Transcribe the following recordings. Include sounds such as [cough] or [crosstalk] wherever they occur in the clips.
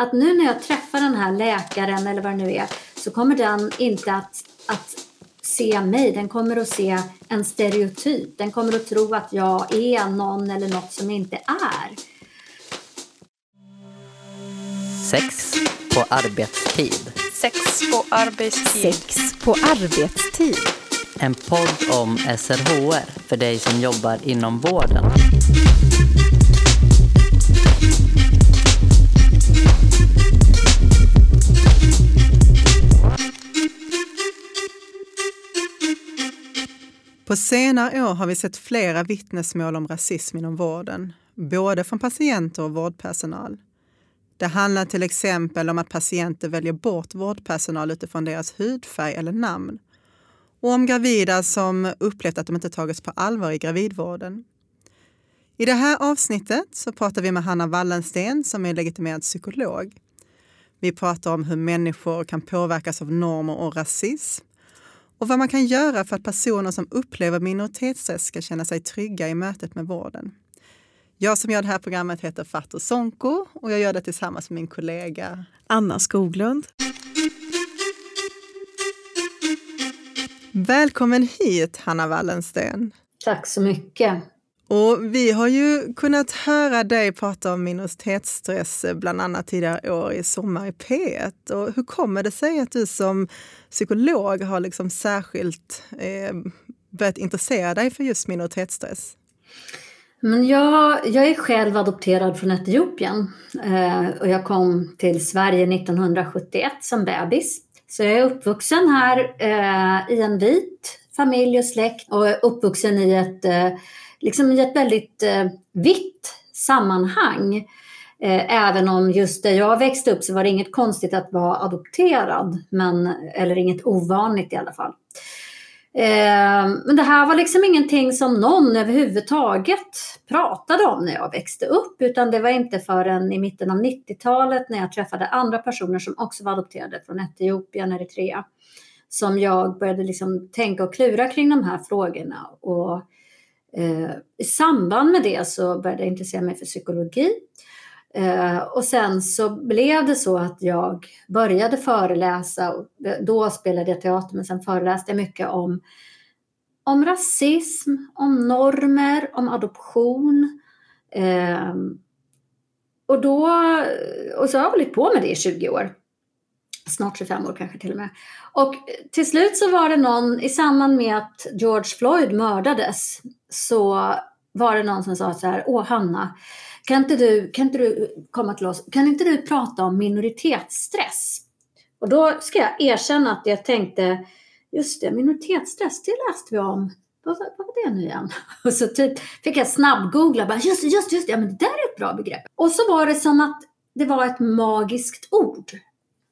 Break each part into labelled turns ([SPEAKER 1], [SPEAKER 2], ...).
[SPEAKER 1] att nu när jag träffar den här läkaren eller vad det nu är så kommer den inte att, att se mig, den kommer att se en stereotyp. Den kommer att tro att jag är någon eller något som jag inte är.
[SPEAKER 2] Sex på arbetstid.
[SPEAKER 3] Sex på arbetstid.
[SPEAKER 4] Sex på arbetstid.
[SPEAKER 2] En podd om SRHR för dig som jobbar inom vården.
[SPEAKER 5] På senare år har vi sett flera vittnesmål om rasism inom vården, både från patienter och vårdpersonal. Det handlar till exempel om att patienter väljer bort vårdpersonal utifrån deras hudfärg eller namn och om gravida som upplevt att de inte tagits på allvar i gravidvården. I det här avsnittet så pratar vi med Hanna Wallensten som är legitimerad psykolog. Vi pratar om hur människor kan påverkas av normer och rasism och vad man kan göra för att personer som upplever minoritetsstress ska känna sig trygga i mötet med vården. Jag som gör det här programmet heter Fatou Sonko och jag gör det tillsammans med min kollega
[SPEAKER 4] Anna Skoglund.
[SPEAKER 5] Välkommen hit Hanna Wallensten.
[SPEAKER 1] Tack så mycket.
[SPEAKER 5] Och vi har ju kunnat höra dig prata om minoritetsstress eh, bland annat tidigare år i Sommar i P1. Och hur kommer det sig att du som psykolog har liksom särskilt eh, börjat intressera dig för just minoritetsstress?
[SPEAKER 1] Men jag, jag är själv adopterad från Etiopien eh, och jag kom till Sverige 1971 som bebis. Så jag är uppvuxen här eh, i en vit familj och släkt och uppvuxen i ett eh, liksom i ett väldigt eh, vitt sammanhang. Eh, även om just där jag växte upp så var det inget konstigt att vara adopterad, men, eller inget ovanligt i alla fall. Eh, men det här var liksom ingenting som någon överhuvudtaget pratade om när jag växte upp, utan det var inte förrän i mitten av 90-talet när jag träffade andra personer som också var adopterade från Etiopien, Eritrea, som jag började liksom tänka och klura kring de här frågorna. Och Eh, I samband med det så började jag intressera mig för psykologi. Eh, och sen så blev det så att jag började föreläsa. Och då spelade jag teater men sen föreläste jag mycket om, om rasism, om normer, om adoption. Eh, och, då, och så har jag hållit på med det i 20 år snart 25 år kanske till och med. Och till slut så var det någon, i samband med att George Floyd mördades, så var det någon som sa så här, åh Hanna, kan inte du, kan inte du komma till oss, kan inte du prata om minoritetsstress? Och då ska jag erkänna att jag tänkte, just det, minoritetsstress, det läste vi om. Vad, vad var det nu igen? [laughs] Och så typ fick jag snabbgoogla, bara, just det, just, just det, ja, men det där är ett bra begrepp. Och så var det som att det var ett magiskt ord.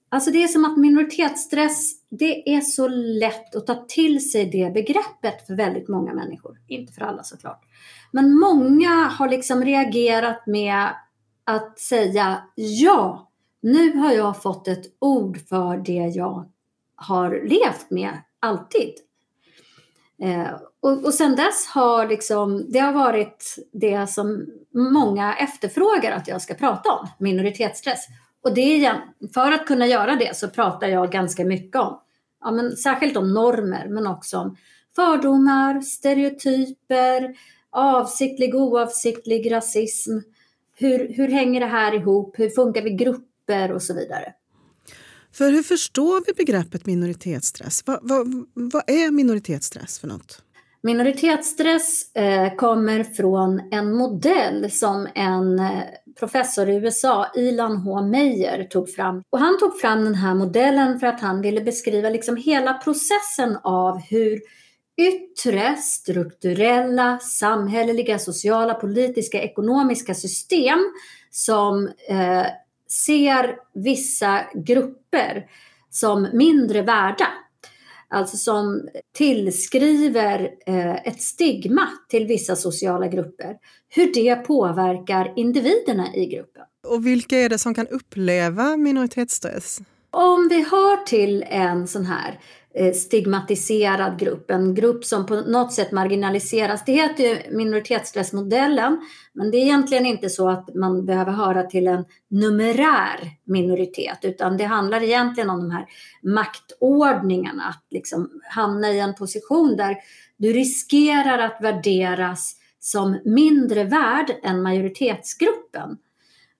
[SPEAKER 1] Alltså det är som att minoritetsstress, det är så lätt att ta till sig det begreppet för väldigt många människor. Inte för alla såklart. Men många har liksom reagerat med att säga ja, nu har jag fått ett ord för det jag har levt med alltid. Eh, och, och sen dess har liksom, det har varit det som många efterfrågar att jag ska prata om, minoritetsstress. Och det är, för att kunna göra det så pratar jag ganska mycket om, ja, men särskilt om normer, men också om fördomar, stereotyper, avsiktlig, och oavsiktlig rasism. Hur, hur hänger det här ihop? Hur funkar vi grupper och så vidare?
[SPEAKER 5] För hur förstår vi begreppet minoritetsstress? Vad, vad, vad är minoritetsstress för något?
[SPEAKER 1] Minoritetsstress eh, kommer från en modell som en eh, professor i USA, Ilan H. Meyer, tog fram. Och han tog fram den här modellen för att han ville beskriva liksom hela processen av hur yttre, strukturella, samhälleliga, sociala, politiska, ekonomiska system som eh, ser vissa grupper som mindre värda alltså som tillskriver eh, ett stigma till vissa sociala grupper, hur det påverkar individerna i gruppen.
[SPEAKER 5] Och vilka är det som kan uppleva minoritetsstress?
[SPEAKER 1] Om vi hör till en sån här Eh, stigmatiserad grupp, en grupp som på något sätt marginaliseras. Det heter ju minoritetsstressmodellen, men det är egentligen inte så att man behöver höra till en numerär minoritet, utan det handlar egentligen om de här maktordningarna, att liksom hamna i en position där du riskerar att värderas som mindre värd än majoritetsgruppen.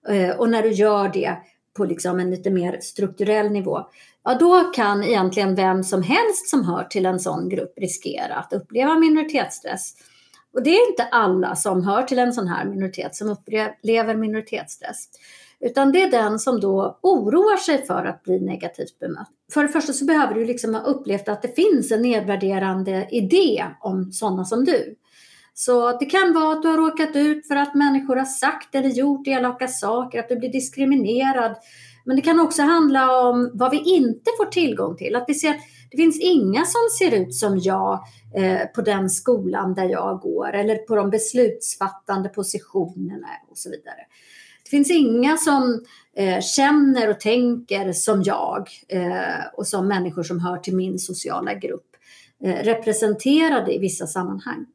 [SPEAKER 1] Eh, och när du gör det på liksom en lite mer strukturell nivå, ja då kan egentligen vem som helst som hör till en sån grupp riskera att uppleva minoritetsstress. Och det är inte alla som hör till en sån här minoritet som upplever minoritetsstress. Utan det är den som då oroar sig för att bli negativt bemött. För det första så behöver du liksom ha upplevt att det finns en nedvärderande idé om sådana som du. Så det kan vara att du har råkat ut för att människor har sagt eller gjort elaka saker, att du blir diskriminerad. Men det kan också handla om vad vi inte får tillgång till. Att vi ser att det finns inga som ser ut som jag eh, på den skolan där jag går eller på de beslutsfattande positionerna och så vidare. Det finns inga som eh, känner och tänker som jag eh, och som människor som hör till min sociala grupp eh, representerade i vissa sammanhang.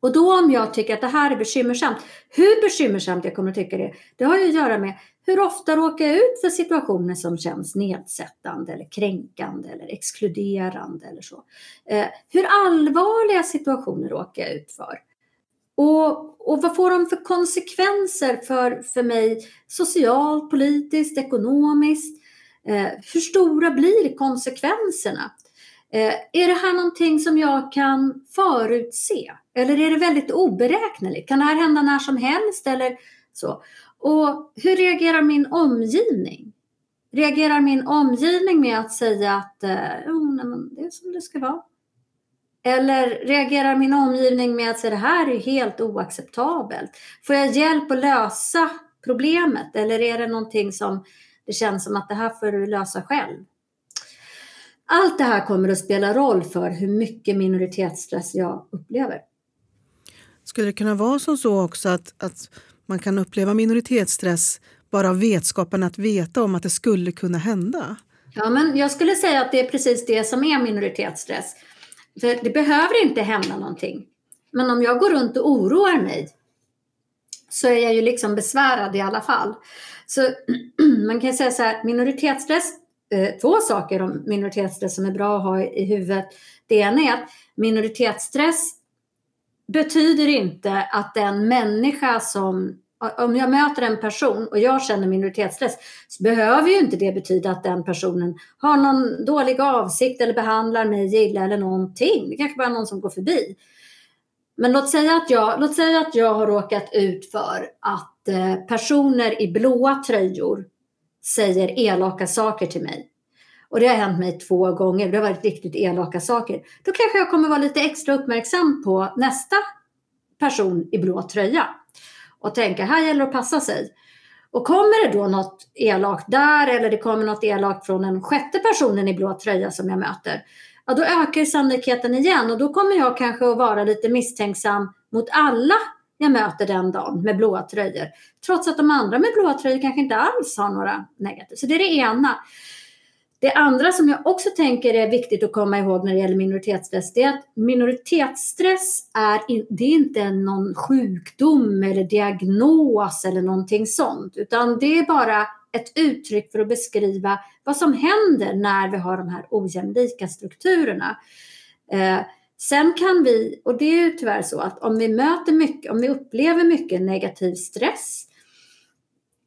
[SPEAKER 1] Och då om jag tycker att det här är bekymmersamt, hur bekymmersamt jag kommer att tycka det, det har ju att göra med hur ofta råkar jag ut för situationer som känns nedsättande eller kränkande eller exkluderande eller så. Eh, hur allvarliga situationer råkar jag ut för? Och, och vad får de för konsekvenser för, för mig socialt, politiskt, ekonomiskt? Eh, hur stora blir konsekvenserna? Eh, är det här någonting som jag kan förutse? Eller är det väldigt oberäkneligt? Kan det här hända när som helst? Eller så? Och hur reagerar min omgivning? Reagerar min omgivning med att säga att oh, nej, men det är som det ska vara? Eller reagerar min omgivning med att säga det här är helt oacceptabelt? Får jag hjälp att lösa problemet? Eller är det någonting som det känns som att det här får du lösa själv? Allt det här kommer att spela roll för hur mycket minoritetsstress jag upplever.
[SPEAKER 5] Skulle det kunna vara som så också att, att man kan uppleva minoritetsstress bara av vetskapen att veta om att det skulle kunna hända?
[SPEAKER 1] Ja, men jag skulle säga att det är precis det som är minoritetsstress. För det behöver inte hända någonting. Men om jag går runt och oroar mig så är jag ju liksom besvärad i alla fall. Så [clears throat] man kan säga så här, minoritetsstress, eh, två saker om minoritetsstress som är bra att ha i huvudet. Det ena är att minoritetsstress betyder inte att den människa som om jag möter en person och jag känner minoritetsstress så behöver ju inte det betyda att den personen har någon dålig avsikt eller behandlar mig illa eller någonting. Det kanske bara är någon som går förbi. Men låt säga att jag, låt säga att jag har råkat ut för att eh, personer i blåa tröjor säger elaka saker till mig. Och det har hänt mig två gånger. Det har varit riktigt elaka saker. Då kanske jag kommer vara lite extra uppmärksam på nästa person i blå tröja. Och tänka, här gäller det att passa sig. Och kommer det då något elakt där eller det kommer något elakt från den sjätte personen i blå tröja som jag möter. Ja, då ökar sannolikheten igen och då kommer jag kanske att vara lite misstänksam mot alla jag möter den dagen med blåa tröjor. Trots att de andra med blåa tröjor kanske inte alls har några negativa. Så det är det ena. Det andra som jag också tänker är viktigt att komma ihåg när det gäller minoritetsstress, det är att minoritetsstress är, det är inte någon sjukdom eller diagnos eller någonting sånt, utan det är bara ett uttryck för att beskriva vad som händer när vi har de här ojämlika strukturerna. Eh, sen kan vi, och det är ju tyvärr så att om vi möter mycket, om vi upplever mycket negativ stress,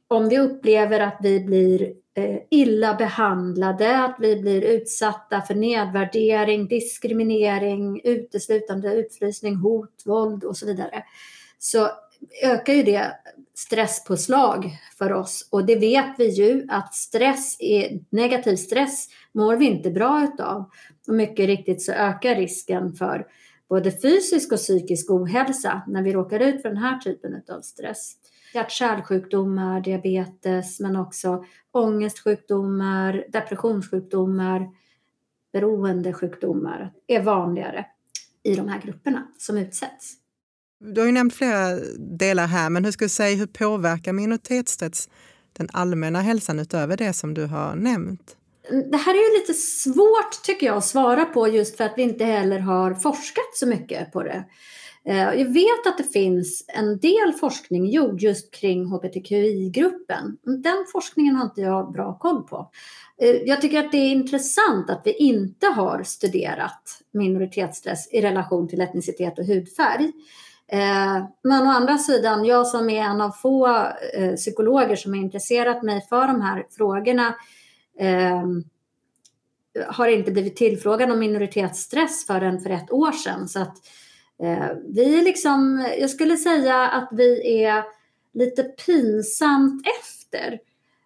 [SPEAKER 1] om vi upplever att vi blir Eh, illa behandlade, att vi blir utsatta för nedvärdering, diskriminering, uteslutande, utfrysning, hot, våld och så vidare, så ökar ju det stresspåslag för oss. Och det vet vi ju att stress är, negativ stress mår vi inte bra utav. Och mycket riktigt så ökar risken för både fysisk och psykisk ohälsa när vi råkar ut för den här typen av stress hjärt-kärlsjukdomar, diabetes, men också ångestsjukdomar, depressionssjukdomar, beroendesjukdomar är vanligare i de här grupperna som utsätts.
[SPEAKER 5] Du har ju nämnt flera delar här, men hur ska du säga, hur påverkar minoritetsstress den allmänna hälsan utöver det som du har nämnt?
[SPEAKER 1] Det här är ju lite svårt tycker jag att svara på just för att vi inte heller har forskat så mycket på det. Eh, jag vet att det finns en del forskning gjord just kring hbtqi-gruppen. Den forskningen har inte jag bra koll på. Eh, jag tycker att det är intressant att vi inte har studerat minoritetsstress i relation till etnicitet och hudfärg. Eh, men å andra sidan, jag som är en av få psykologer som har intresserat mig för de här frågorna Ehm, har inte blivit tillfrågad om minoritetsstress förrän för ett år sedan. Så att Eh, vi är liksom, jag skulle säga att vi är lite pinsamt efter.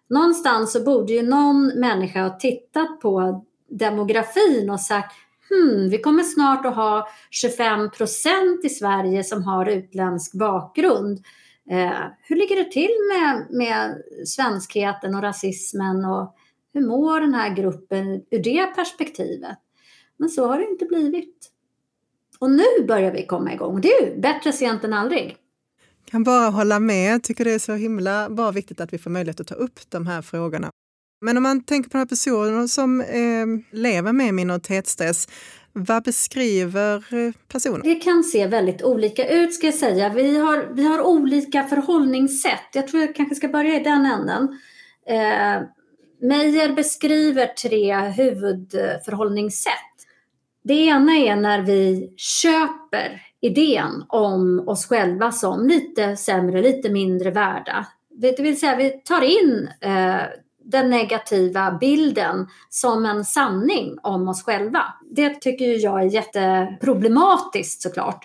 [SPEAKER 1] Någonstans så borde ju någon människa ha tittat på demografin och sagt hmm, vi kommer snart att ha 25 procent i Sverige som har utländsk bakgrund. Eh, hur ligger det till med, med svenskheten och rasismen och hur mår den här gruppen ur det perspektivet? Men så har det inte blivit. Och nu börjar vi komma igång. Det är ju bättre sent än aldrig.
[SPEAKER 5] Kan bara hålla med. Jag tycker det är så himla bara viktigt att vi får möjlighet att ta upp de här frågorna. Men om man tänker på de här personerna som eh, lever med minoritetsstress, vad beskriver personen?
[SPEAKER 1] Det kan se väldigt olika ut ska jag säga. Vi har, vi har olika förhållningssätt. Jag tror jag kanske ska börja i den änden. Eh, Meyer beskriver tre huvudförhållningssätt. Det ena är när vi köper idén om oss själva som lite sämre, lite mindre värda. Det vill säga vi tar in eh, den negativa bilden som en sanning om oss själva. Det tycker jag är jätteproblematiskt såklart.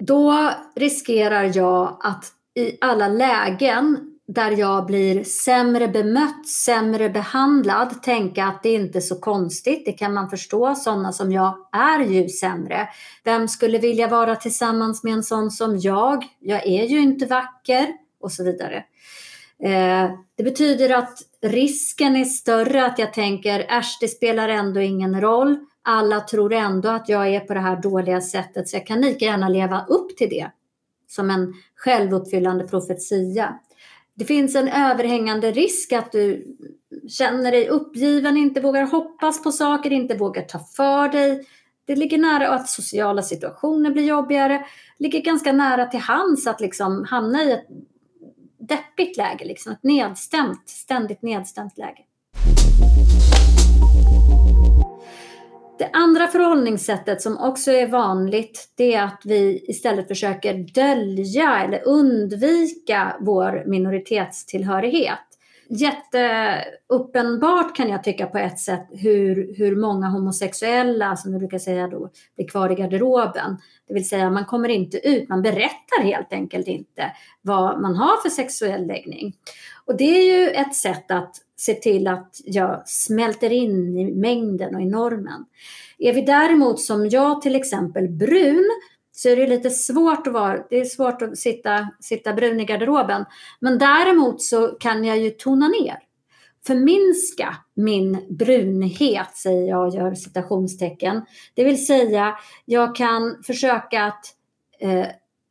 [SPEAKER 1] Då riskerar jag att i alla lägen där jag blir sämre bemött, sämre behandlad, tänka att det inte är så konstigt, det kan man förstå, sådana som jag är ju sämre. Vem skulle vilja vara tillsammans med en sån som jag? Jag är ju inte vacker och så vidare. Eh, det betyder att risken är större att jag tänker äsch, det spelar ändå ingen roll. Alla tror ändå att jag är på det här dåliga sättet så jag kan lika gärna leva upp till det som en självuppfyllande profetia. Det finns en överhängande risk att du känner dig uppgiven, inte vågar hoppas på saker, inte vågar ta för dig. Det ligger nära att sociala situationer blir jobbigare. Det ligger ganska nära till hands att liksom hamna i ett deppigt läge, liksom ett nedstämt, ständigt nedstämt läge. Det andra förhållningssättet som också är vanligt det är att vi istället försöker dölja eller undvika vår minoritetstillhörighet. Jätteuppenbart kan jag tycka på ett sätt hur, hur många homosexuella, som vi brukar säga då, blir kvar i garderoben. Det vill säga man kommer inte ut, man berättar helt enkelt inte vad man har för sexuell läggning. Och det är ju ett sätt att se till att jag smälter in i mängden och i normen. Är vi däremot som jag till exempel brun så är det lite svårt att vara, det är svårt att sitta, sitta brun i garderoben. Men däremot så kan jag ju tona ner, förminska min brunhet, säger jag och gör citationstecken. Det vill säga, jag kan försöka att eh,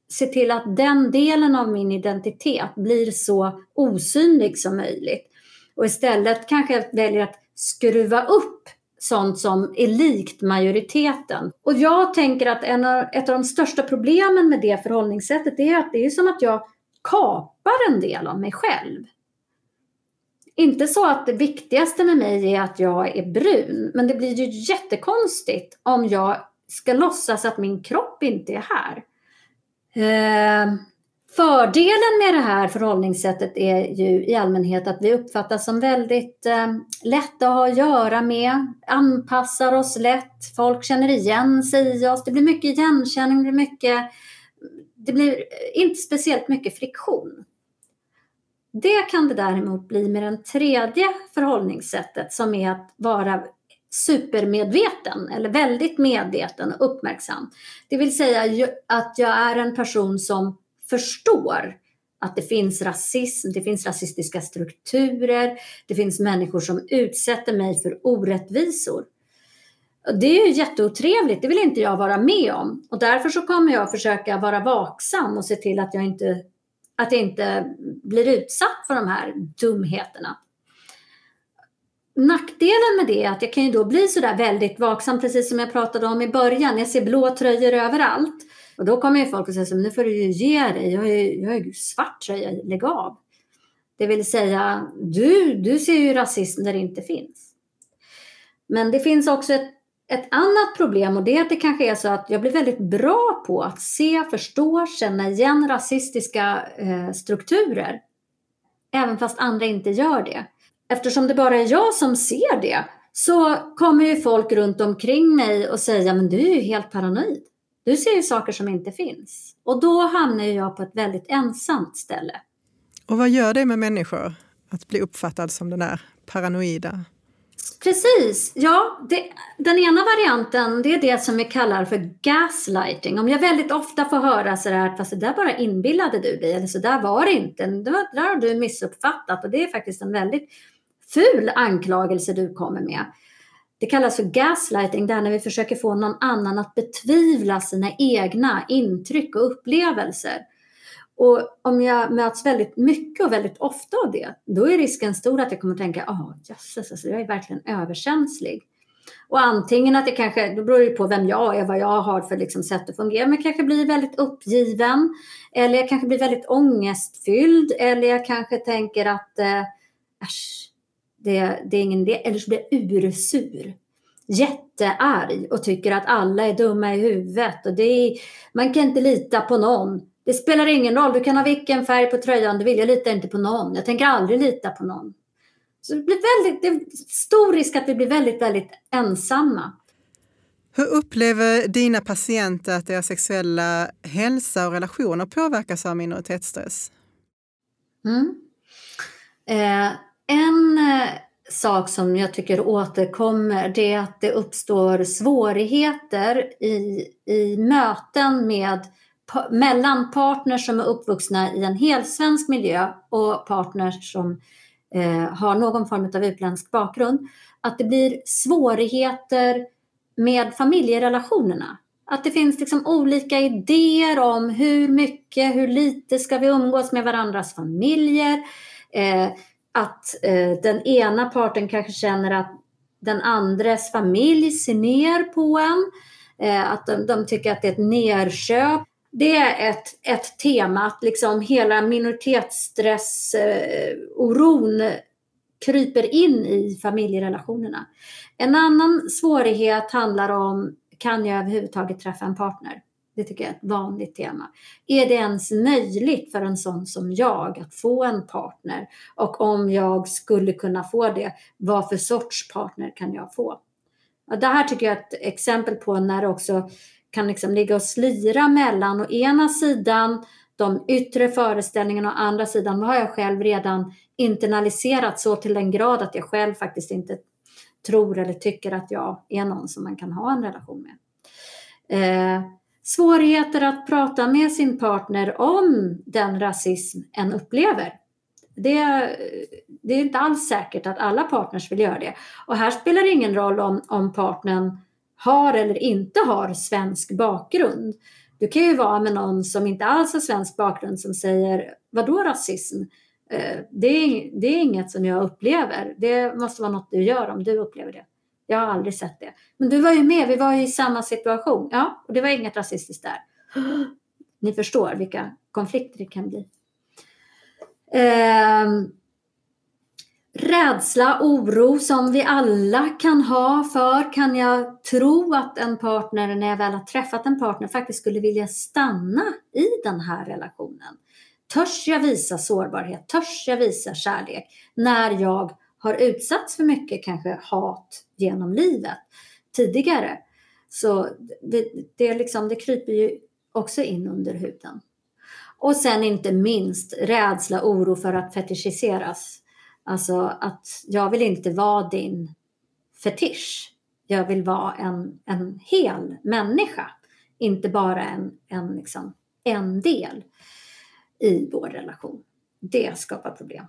[SPEAKER 1] se till att den delen av min identitet blir så osynlig som möjligt. Och istället kanske jag väljer att skruva upp sånt som är likt majoriteten. Och jag tänker att en av, ett av de största problemen med det förhållningssättet är att det är som att jag kapar en del av mig själv. Inte så att det viktigaste med mig är att jag är brun, men det blir ju jättekonstigt om jag ska låtsas att min kropp inte är här. Ehm, fördelen med det här förhållningssättet är ju i allmänhet att vi uppfattas som väldigt eh, lätta att ha att göra med, anpassar oss lätt, folk känner igen sig i oss, det blir mycket igenkänning, det blir, mycket, det blir eh, inte speciellt mycket friktion. Det kan det däremot bli med det tredje förhållningssättet som är att vara supermedveten eller väldigt medveten och uppmärksam. Det vill säga att jag är en person som förstår att det finns rasism, det finns rasistiska strukturer, det finns människor som utsätter mig för orättvisor. Det är ju jätteotrevligt, det vill inte jag vara med om. Och därför så kommer jag försöka vara vaksam och se till att jag inte, att jag inte blir utsatt för de här dumheterna nackdelen med det är att jag kan ju då bli sådär väldigt vaksam, precis som jag pratade om i början. Jag ser blå tröjor överallt. Och då kommer ju folk och säger så nu får du ju ge dig. Jag är, jag är svart tröja, lägg av. Det vill säga, du, du ser ju rasism där det inte finns. Men det finns också ett, ett annat problem och det är att det kanske är så att jag blir väldigt bra på att se, förstå, känna igen rasistiska eh, strukturer. Även fast andra inte gör det. Eftersom det bara är jag som ser det så kommer ju folk runt omkring mig och säga men du är ju helt paranoid. Du ser ju saker som inte finns. Och då hamnar jag på ett väldigt ensamt ställe.
[SPEAKER 5] Och vad gör det med människor att bli uppfattad som den där paranoida?
[SPEAKER 1] Precis, ja. Det, den ena varianten det är det som vi kallar för gaslighting. Om jag väldigt ofta får höra så här, fast det där bara inbillade du dig, eller så där var det inte, det där har du missuppfattat. Och det är faktiskt en väldigt ful anklagelse du kommer med. Det kallas för gaslighting, där när vi försöker få någon annan att betvivla sina egna intryck och upplevelser. Och om jag möts väldigt mycket och väldigt ofta av det, då är risken stor att jag kommer att tänka, ja oh, jösses, alltså jag är verkligen överkänslig. Och antingen att det kanske, då beror det på vem jag är, vad jag har för liksom sätt att fungera, men jag kanske blir väldigt uppgiven, eller jag kanske blir väldigt ångestfylld, eller jag kanske tänker att eh, äsch, det, det är ingen idé, eller så blir jag ursur jättearg och tycker att alla är dumma i huvudet. Och det är, man kan inte lita på någon. Det spelar ingen roll, du kan ha vilken färg på tröjan du vill. Jag litar inte på någon. Jag tänker aldrig lita på någon. Så det, blir väldigt, det är stor risk att vi blir väldigt, väldigt ensamma.
[SPEAKER 5] Hur upplever dina patienter att deras sexuella hälsa och relationer påverkas av minoritetsstress?
[SPEAKER 1] Mm. Eh, en eh, sak som jag tycker återkommer det är att det uppstår svårigheter i, i möten med mellan partners som är uppvuxna i en helsvensk miljö och partners som eh, har någon form av utländsk bakgrund. Att det blir svårigheter med familjerelationerna. Att det finns liksom olika idéer om hur mycket, hur lite ska vi umgås med varandras familjer. Eh, att eh, den ena parten kanske känner att den andres familj ser ner på en. Eh, att de, de, tycker att det är ett nerköp. Det är ett, ett tema, att liksom hela minoritetsstressoron eh, kryper in i familjerelationerna. En annan svårighet handlar om, kan jag överhuvudtaget träffa en partner? Det tycker jag är ett vanligt tema. Är det ens möjligt för en sån som jag att få en partner? Och om jag skulle kunna få det, vad för sorts partner kan jag få? Det här tycker jag är ett exempel på när det också kan liksom ligga och slira mellan å ena sidan de yttre föreställningarna och å andra sidan vad har jag själv redan internaliserat så till den grad att jag själv faktiskt inte tror eller tycker att jag är någon som man kan ha en relation med. Eh, svårigheter att prata med sin partner om den rasism en upplever. Det, det, är inte alls säkert att alla partners vill göra det. Och här spelar det ingen roll om, om partnern har eller inte har svensk bakgrund. Du kan ju vara med någon som inte alls har svensk bakgrund som säger vadå rasism? Eh, det är, det är inget som jag upplever. Det måste vara något du gör om du upplever det. Jag har aldrig sett det. Men du var ju med, vi var ju i samma situation. Ja, och det var inget rasistiskt där. [gasps] Ni förstår vilka konflikter det kan bli. Eh, rädsla, oro som vi alla kan ha för, kan jag tro att en partner, när jag väl har träffat en partner, faktiskt skulle vilja stanna i den här relationen? Törs jag visa sårbarhet? Törs jag visa kärlek när jag har utsatts för mycket kanske hat genom livet tidigare. Så det, det, liksom, det kryper ju också in under huden. Och sen inte minst rädsla, oro för att fetischiseras. Alltså att jag vill inte vara din fetisch. Jag vill vara en, en hel människa, inte bara en, en, liksom, en del i vår relation. Det skapar problem.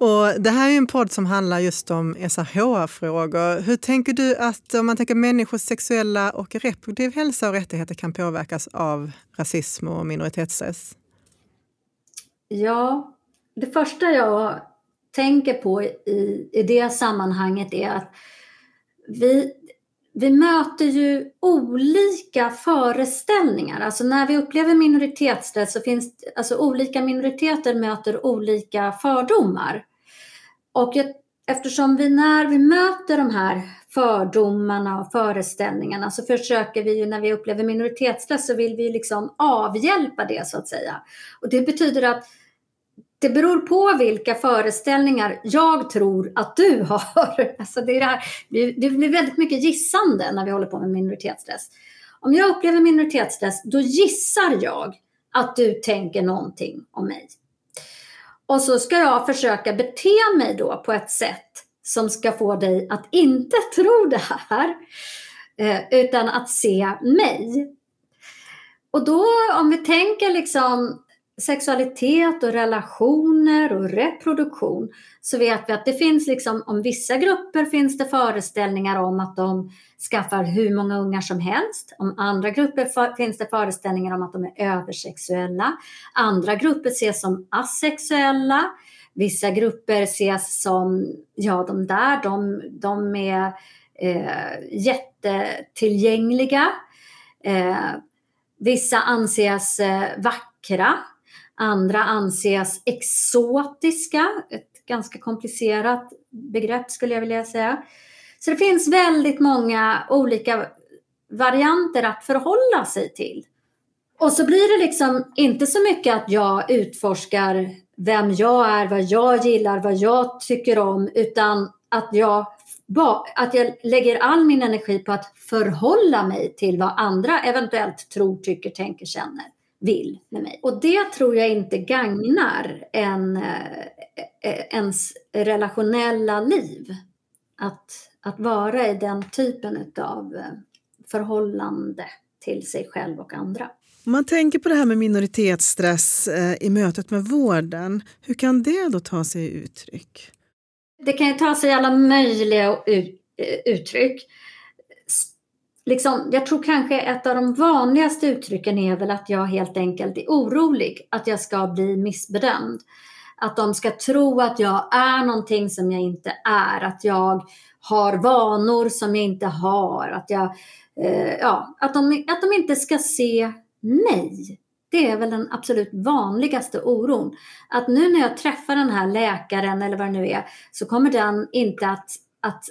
[SPEAKER 5] Och det här är en podd som handlar just om SRHR-frågor. Hur tänker du att om man tänker människors sexuella och reproduktiv hälsa och rättigheter kan påverkas av rasism och minoritetsstress?
[SPEAKER 1] Ja, det första jag tänker på i, i det sammanhanget är att vi, vi möter ju olika föreställningar. Alltså när vi upplever minoritetsstress så finns alltså olika minoriteter möter olika fördomar. Och eftersom vi när vi möter de här fördomarna och föreställningarna så försöker vi ju när vi upplever minoritetsstress så vill vi liksom avhjälpa det så att säga. Och det betyder att det beror på vilka föreställningar jag tror att du har. [laughs] Alltså det, är det, här, det blir väldigt mycket gissande när vi håller på med minoritetsstress. Om jag upplever minoritetsstress, då gissar jag att du tänker någonting om mig. Och så ska jag försöka bete mig då på ett sätt som ska få dig att inte tro det här, eh, utan att se mig. Och då om vi tänker liksom sexualitet och relationer och reproduktion så vet vi att det finns liksom, om vissa grupper finns det föreställningar om att de skaffar hur många ungar som helst. Om andra grupper för, finns det föreställningar om att de är översexuella. Andra grupper ses som asexuella. Vissa grupper ses som, ja de där, de, de är eh, jättetillgängliga. Eh, vissa anses eh, vackra Andra anses exotiska, ett ganska komplicerat begrepp skulle jag vilja säga. Så det finns väldigt många olika varianter att förhålla sig till. Och så blir det liksom inte så mycket att jag utforskar vem jag är, vad jag gillar, vad jag tycker om, utan att jag, att jag lägger all min energi på att förhålla mig till vad andra eventuellt tror, tycker, tänker, känner vill med mig. Och det tror jag inte gagnar en, eh, ens relationella liv. Att, att vara i den typen av eh, förhållande till sig själv och andra.
[SPEAKER 4] Om man tänker på det här med minoritetsstress eh, i mötet med vården, hur kan det då ta sig uttryck?
[SPEAKER 1] Det kan ju ta sig alla möjliga uttryck liksom, jag tror kanske ett av de vanligaste uttrycken är väl att jag helt enkelt är orolig att jag ska bli missbedömd. Att de ska tro att jag är någonting som jag inte är, att jag har vanor som jag inte har, att, jag, eh, ja, att, de, att de inte ska se mig. Det är väl den absolut vanligaste oron. Att nu när jag träffar den här läkaren eller vad det nu är så kommer den inte att, att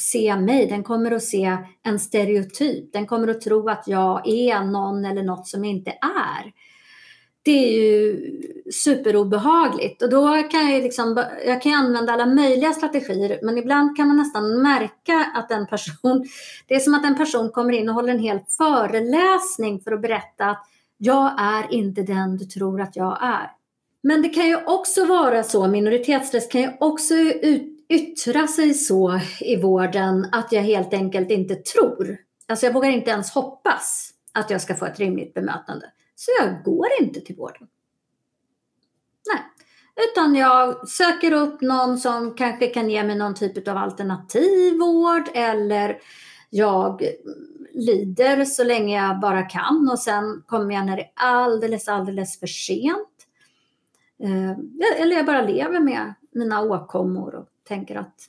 [SPEAKER 1] se mig, den kommer att se en stereotyp. Den kommer att tro att jag är någon eller något som jag inte är. Det är ju superobehagligt och då kan jag liksom, jag kan använda alla möjliga strategier men ibland kan man nästan märka att en person, [laughs] det är som att en person kommer in och håller en hel föreläsning för att berätta att jag är inte den du tror att jag är. Men det kan ju också vara så, minoritetsstress kan ju också ut, yttra sig så i vården att jag helt enkelt inte tror. Alltså jag vågar inte ens hoppas att jag ska få ett rimligt bemötande. Så jag går inte till vården. Nej. Utan jag söker upp någon som kanske kan ge mig någon typ av alternativ vård eller jag lider så länge jag bara kan och sen kommer jag när det är alldeles, alldeles för sent. Eh, eller jag bara lever med mina åkommor och tänker att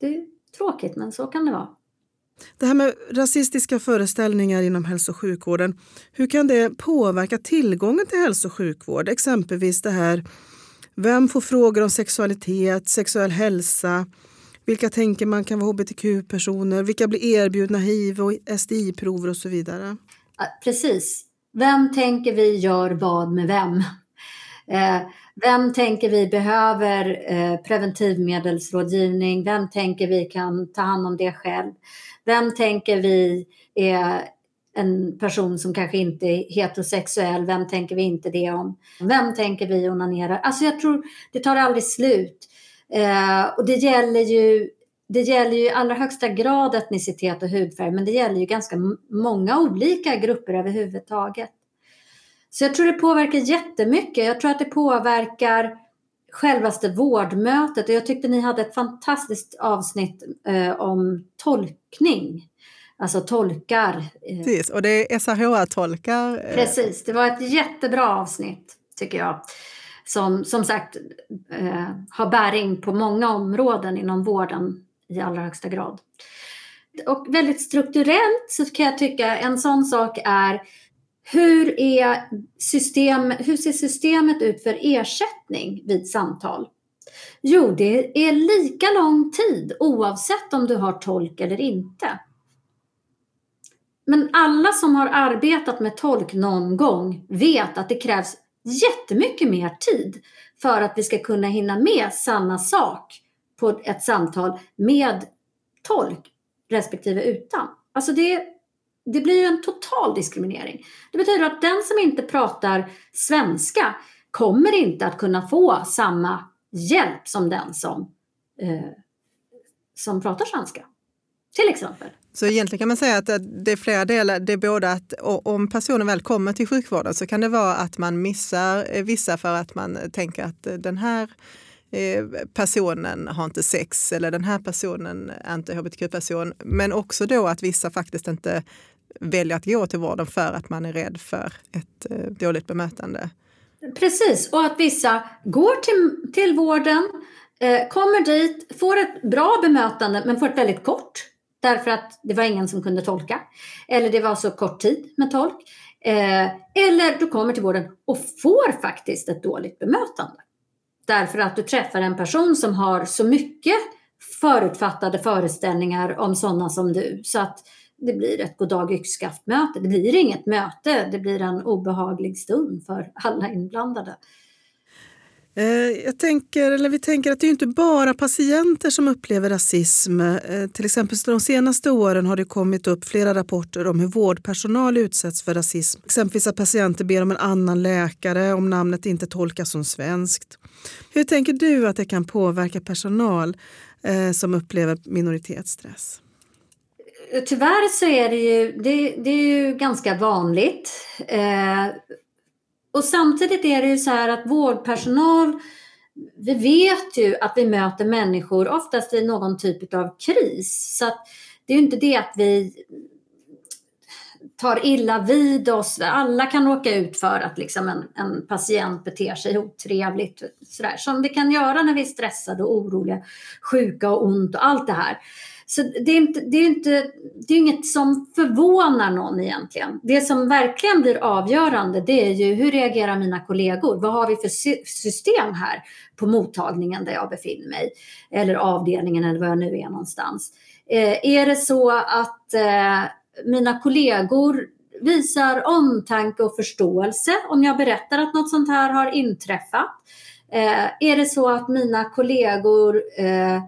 [SPEAKER 1] det är tråkigt, men så kan det vara.
[SPEAKER 4] Det här med rasistiska föreställningar inom hälso och sjukvården, hur kan det påverka tillgången till hälso och sjukvård? Exempelvis det här, vem får frågor om sexualitet, sexuell hälsa? Vilka tänker man kan vara hbtq-personer? Vilka blir erbjudna hiv och STI-prover och så vidare?
[SPEAKER 1] Precis. Vem tänker vi gör vad med vem? Vem tänker vi behöver eh, preventivmedelsrådgivning? Vem tänker vi kan ta hand om det själv? Vem tänker vi är en person som kanske inte är heterosexuell? Vem tänker vi inte det om? Vem tänker vi onanerar? Alltså jag tror det tar aldrig slut. Eh, och det gäller ju det gäller ju i allra högsta grad etnicitet och hudfärg, men det gäller ju ganska många olika grupper överhuvudtaget. Så jag tror det påverkar jättemycket. Jag tror att det påverkar självaste vårdmötet. Och jag tyckte ni hade ett fantastiskt avsnitt eh, om tolkning. Alltså tolkar. eh,
[SPEAKER 5] Precis, och det är SRHR-tolkar. eh,
[SPEAKER 1] Precis, det var ett jättebra avsnitt tycker jag. Som som sagt eh, har bäring på många områden inom vården i allra högsta grad. Och väldigt strukturellt så kan jag tycka en sån sak är hur, är system, hur ser systemet ut för ersättning vid samtal? Jo, det är lika lång tid oavsett om du har tolk eller inte. Men alla som har arbetat med tolk någon gång vet att det krävs jättemycket mer tid för att vi ska kunna hinna med samma sak på ett samtal med tolk respektive utan. Alltså det, det blir ju en total diskriminering. Det betyder att den som inte pratar svenska kommer inte att kunna få samma hjälp som den som, eh, som pratar svenska. Till exempel.
[SPEAKER 5] Så egentligen kan man säga att det är flera delar. Det är både att om personen väl kommer till sjukvården så kan det vara att man missar eh, vissa för att man tänker att eh, den här eh, personen har inte sex eller den här personen är inte hbtq-person. Men också då att vissa faktiskt inte väljer att gå till vården för att man är rädd för ett eh, dåligt bemötande.
[SPEAKER 1] Precis, och att vissa går till, till vården, eh, kommer dit, får ett bra bemötande men får ett väldigt kort. Därför att det var ingen som kunde tolka. Eller det var så kort tid med tolk. Eh, eller du kommer till vården och får faktiskt ett dåligt bemötande. Därför att du träffar en person som har så mycket förutfattade föreställningar om sådana som du. Så att det blir ett goddag yxskaft möte. Det blir inget möte, det blir en obehaglig stund för alla inblandade.
[SPEAKER 4] Eh, jag tänker, eller vi tänker att det är ju inte bara patienter som upplever rasism. Eh, till exempel de senaste åren har det kommit upp flera rapporter om hur vårdpersonal utsätts för rasism. Exempelvis att patienter ber om en annan läkare om namnet inte tolkas som svenskt. Hur tänker du att det kan påverka personal eh, som upplever minoritetsstress?
[SPEAKER 1] Tyvärr så är det ju, det, det är ju ganska vanligt. Eh, och samtidigt är det ju så här att vårdpersonal, vi vet ju att vi möter människor oftast i någon typ av kris. Så att det är ju inte det att vi tar illa vid oss. Alla kan råka ut för att liksom en, en patient beter sig otrevligt. Sådär, som det kan göra när vi är stressade och oroliga, sjuka och ont och allt det här. Så det är, inte, det, är inte, det är inget som förvånar någon egentligen. Det som verkligen blir avgörande det är ju hur reagerar mina kollegor? Vad har vi för system här på mottagningen där jag befinner mig? Eller avdelningen eller var jag nu är någonstans. Eh, är det så att eh, mina kollegor visar omtanke och förståelse om jag berättar att något sånt här har inträffat? Eh, är det så att mina kollegor eh,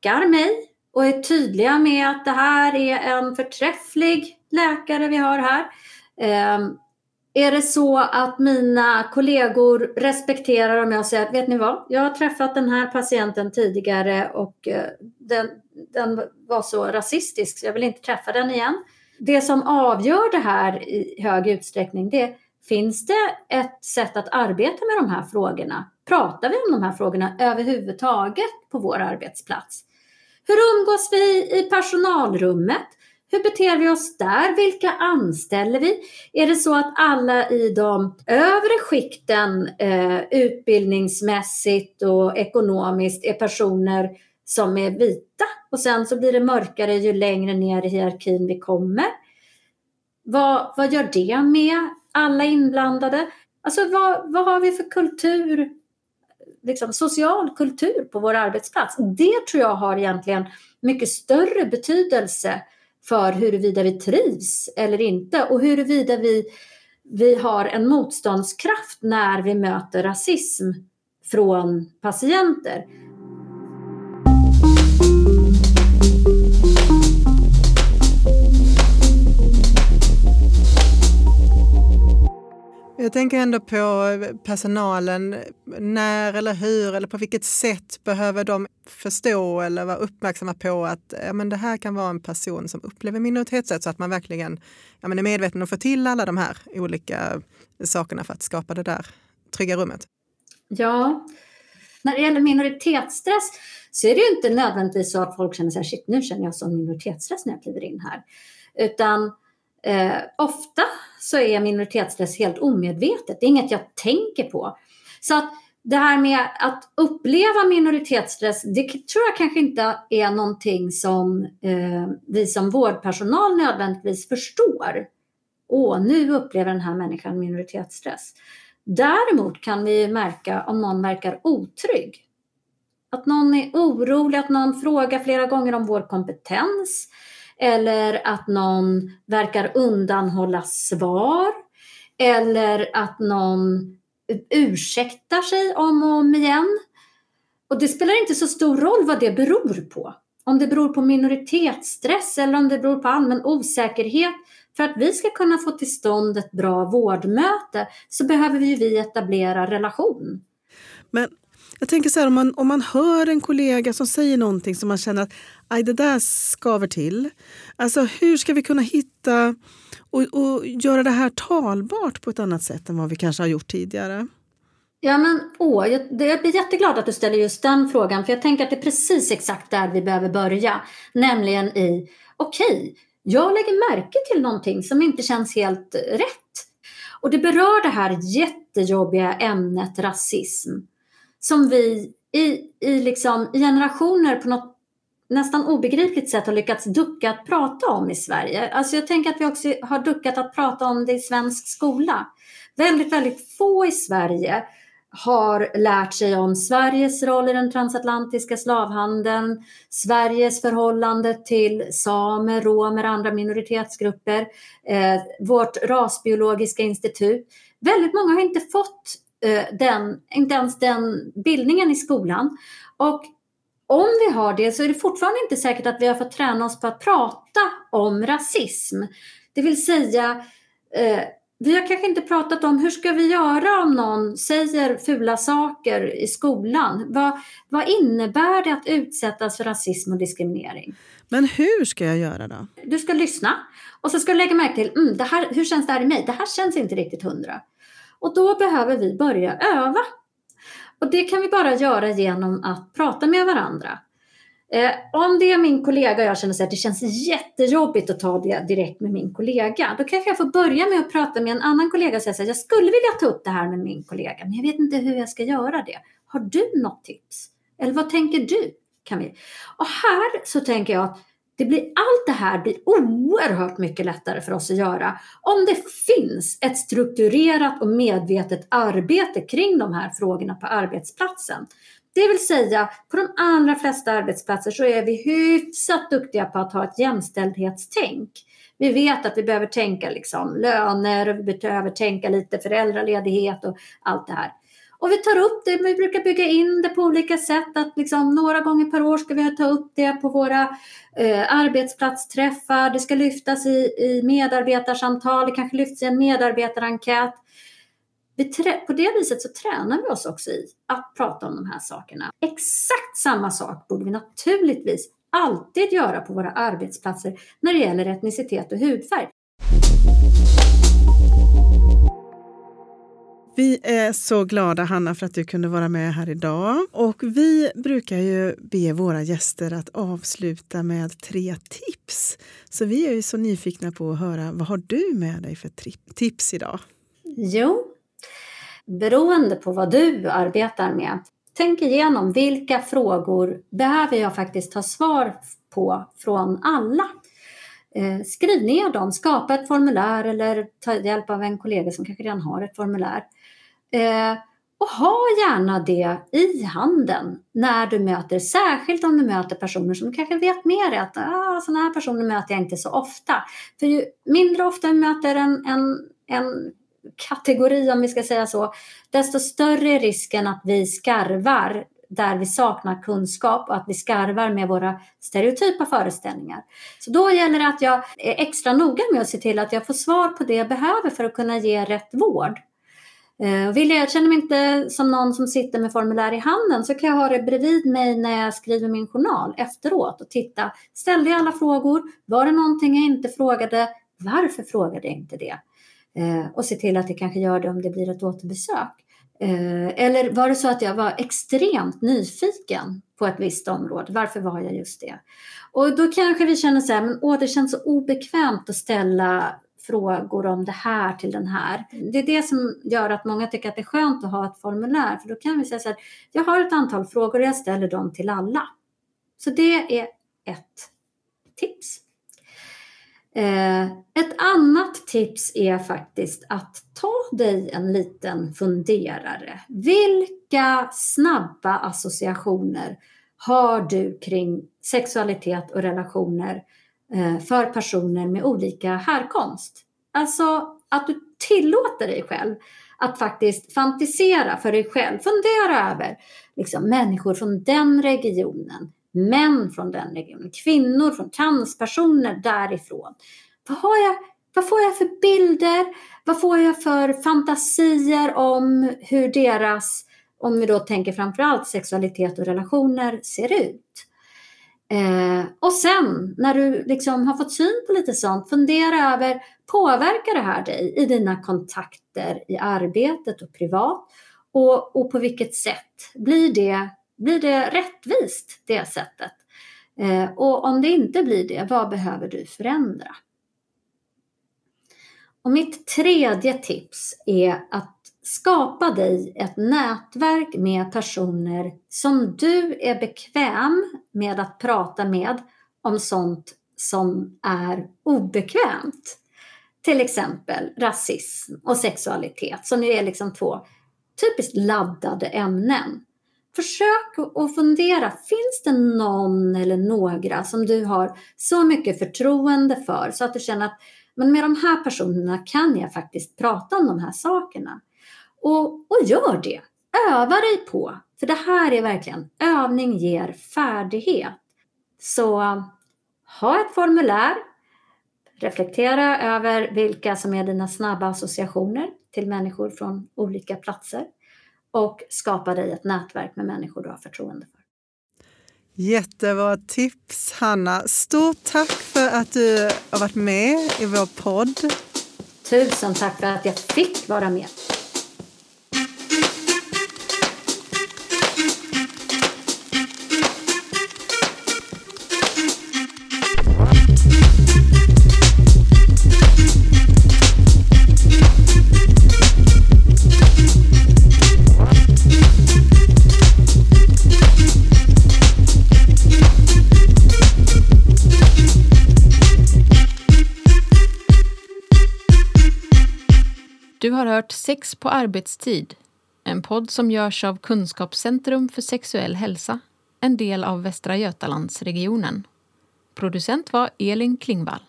[SPEAKER 1] tackar mig och är tydliga med att det här är en förträfflig läkare vi har här? Eh, är det så att mina kollegor respekterar om jag säger att vet ni vad, jag har träffat den här patienten tidigare och eh, den, den var så rasistisk så jag vill inte träffa den igen. Det som avgör det här i hög utsträckning det är, finns det ett sätt att arbeta med de här frågorna? Pratar vi om de här frågorna överhuvudtaget på vår arbetsplats? Hur umgås vi i personalrummet? Hur beter vi oss där? Vilka anställer vi? Är det så att alla i de övre skikten eh, utbildningsmässigt och ekonomiskt är personer som är vita och sen så blir det mörkare ju längre ner i hierarkin vi kommer? Vad, vad gör det med alla inblandade? Alltså vad, vad har vi för kultur, liksom social kultur på vår arbetsplats? Det tror jag har egentligen mycket större betydelse för huruvida vi trivs eller inte och huruvida vi, vi har en motståndskraft när vi möter rasism från patienter.
[SPEAKER 5] Jag tänker ändå på eh, personalen. När eller hur eller på vilket sätt behöver de förstå eller vara uppmärksamma på att ja, men det här kan vara en person som upplever minoritetsrätt så att man verkligen ja, men är medveten och får till alla de här olika sakerna för att skapa det där trygga rummet.
[SPEAKER 1] Ja, när det gäller minoritetsstress så är det ju inte nödvändigtvis så att folk känner sig shit nu känner jag sån minoritetsstress när jag kliver in här. Utan eh, ofta så är minoritetsstress helt omedvetet, det är inget jag tänker på. Så att det här med att uppleva minoritetsstress, det tror jag kanske inte är någonting som eh, vi som vårdpersonal nödvändigtvis förstår. Åh, nu upplever den här människan minoritetsstress. Däremot kan vi märka om någon verkar otrygg. Att någon är orolig, att någon frågar flera gånger om vår kompetens eller att någon verkar undanhålla svar eller att någon ursäktar sig om och om igen. Och det spelar inte så stor roll vad det beror på. Om det beror på minoritetsstress eller om det beror på allmän osäkerhet. För att vi ska kunna få till stånd ett bra vårdmöte så behöver vi, etablera relation.
[SPEAKER 4] Men jag tänker så här, om man, om man hör en kollega som säger någonting som man känner att Aj, det där skaver till. Alltså hur ska vi kunna hitta och, och göra det här talbart på ett annat sätt än vad vi kanske har gjort tidigare?
[SPEAKER 1] Ja, men åh, jag, jag blir jätteglad att du ställer just den frågan, för jag tänker att det är precis exakt där vi behöver börja. Nämligen i, okej, okay, jag lägger märke till någonting som inte känns helt rätt. Och det berör det här jättejobbiga ämnet rasism. Som vi i, i, liksom, i generationer på något nästan obegripligt sätt har lyckats ducka att prata om i Sverige. Alltså jag tänker att vi också har duckat att prata om det i svensk skola. Väldigt, väldigt få i Sverige har lärt sig om Sveriges roll i den transatlantiska slavhandeln, Sveriges förhållande till samer, romer, och andra minoritetsgrupper, eh, vårt rasbiologiska institut. Väldigt många har inte fått den, inte ens den bildningen i skolan. Och om vi har det så är det fortfarande inte säkert att vi har fått träna oss på att prata om rasism. Det vill säga, eh, vi har kanske inte pratat om hur ska vi göra om någon säger fula saker i skolan. Vad, vad innebär det att utsättas för rasism och diskriminering?
[SPEAKER 4] Men hur ska jag göra då?
[SPEAKER 1] Du ska lyssna och så ska du lägga märke till, mm, det här, hur känns det här i mig? Det här känns inte riktigt hundra. Och då behöver vi börja öva och det kan vi bara göra genom att prata med varandra. Eh, om det är min kollega och jag känner att det känns jättejobbigt att ta det direkt med min kollega, då kanske jag får börja med att prata med en annan kollega och säga att jag skulle vilja ta upp det här med min kollega, men jag vet inte hur jag ska göra det. Har du något tips? Eller vad tänker du? Kan vi? Och här så tänker jag att det blir, allt det här blir oerhört mycket lättare för oss att göra om det finns ett strukturerat och medvetet arbete kring de här frågorna på arbetsplatsen. Det vill säga, på de allra flesta arbetsplatser så är vi hyfsat duktiga på att ha ett jämställdhetstänk. Vi vet att vi behöver tänka liksom löner och vi behöver tänka lite föräldraledighet och allt det här. Och vi tar upp det, vi brukar bygga in det på olika sätt. Att liksom några gånger per år ska vi ta upp det på våra eh, arbetsplatsträffar. Det ska lyftas i, i medarbetarsamtal, det kanske lyfts i en medarbetarenkät. På det viset så tränar vi oss också i att prata om de här sakerna. Exakt samma sak borde vi naturligtvis alltid göra på våra arbetsplatser när det gäller etnicitet och hudfärg.
[SPEAKER 4] Vi är så glada Hanna för att du kunde vara med här idag. Och vi brukar ju be våra gäster att avsluta med tre tips. Så vi är ju så nyfikna på att höra, vad har du med dig för tips idag?
[SPEAKER 1] Jo, beroende på vad du arbetar med, tänk igenom vilka frågor behöver jag faktiskt ha svar på från alla? Eh, skriv ner dem, skapa ett formulär eller ta hjälp av en kollega som kanske redan har ett formulär. Eh, och ha gärna det i handen när du möter, särskilt om du möter personer som kanske vet mer att ah, sådana här personer möter jag inte så ofta. För ju mindre ofta vi möter en, en, en kategori, om vi ska säga så, desto större är risken att vi skarvar där vi saknar kunskap och att vi skarvar med våra stereotypa föreställningar. Så då gäller det att jag är extra noga med att se till att jag får svar på det jag behöver för att kunna ge rätt vård. Eh, vill jag, jag känner mig inte som någon som sitter med formulär i handen så kan jag ha det bredvid mig när jag skriver min journal efteråt och titta. Ställde jag alla frågor? Var det någonting jag inte frågade? Varför frågade jag inte det? Eh, och se till att jag kanske gör det om det blir ett återbesök. Eh, eller var det så att jag var extremt nyfiken på ett visst område? Varför var jag just det? Och då kanske vi känner så här, men åh, det känns så obekvämt att ställa frågor om det här till den här. Det är det som gör att många tycker att det är skönt att ha ett formulär, för då kan vi säga så här, jag har ett antal frågor och jag ställer dem till alla. Så det är ett tips. Eh, ett annat tips är faktiskt att ta dig en liten funderare. Vilka snabba associationer har du kring sexualitet och relationer eh, Eh, för personer med olika härkomst? Alltså att du tillåter dig själv att faktiskt fantisera för dig själv. Fundera över liksom, människor från den regionen, män från den regionen, kvinnor från transpersoner därifrån. Vad, har jag, vad får jag för bilder? Vad får jag för fantasier om hur deras, om vi då tänker framförallt sexualitet och relationer, ser ut? Eh, och sen när du liksom har fått syn på lite sånt, fundera över påverkar det här dig i dina kontakter i arbetet och privat? Och, och på vilket sätt blir det blir det rättvist, det sättet? Eh, och om det inte blir det, vad behöver du förändra? Och mitt tredje tips är att skapa dig ett nätverk med personer som du är bekväm med att prata med om sånt som är obekvämt. Till exempel rasism och sexualitet som ju är liksom två typiskt laddade ämnen. Försök att fundera, finns det någon eller några som du har så mycket förtroende för så att du känner att men med de här personerna kan jag faktiskt prata om de här sakerna. Och, och gör det. Öva dig på. För det här är verkligen, övning ger färdighet. Så ha ett formulär. Reflektera över vilka som är dina snabba associationer till människor från olika platser och skapa dig ett nätverk med människor du har förtroende för.
[SPEAKER 5] Jättebra tips, Hanna. Stort tack för att du har varit med i vår podd.
[SPEAKER 1] Tusen tack för att jag fick vara med.
[SPEAKER 6] Hört Sex på arbetstid, en podd som görs av Kunskapscentrum för sexuell hälsa, en del av Västra Götalandsregionen. Producent var Elin Klingvall.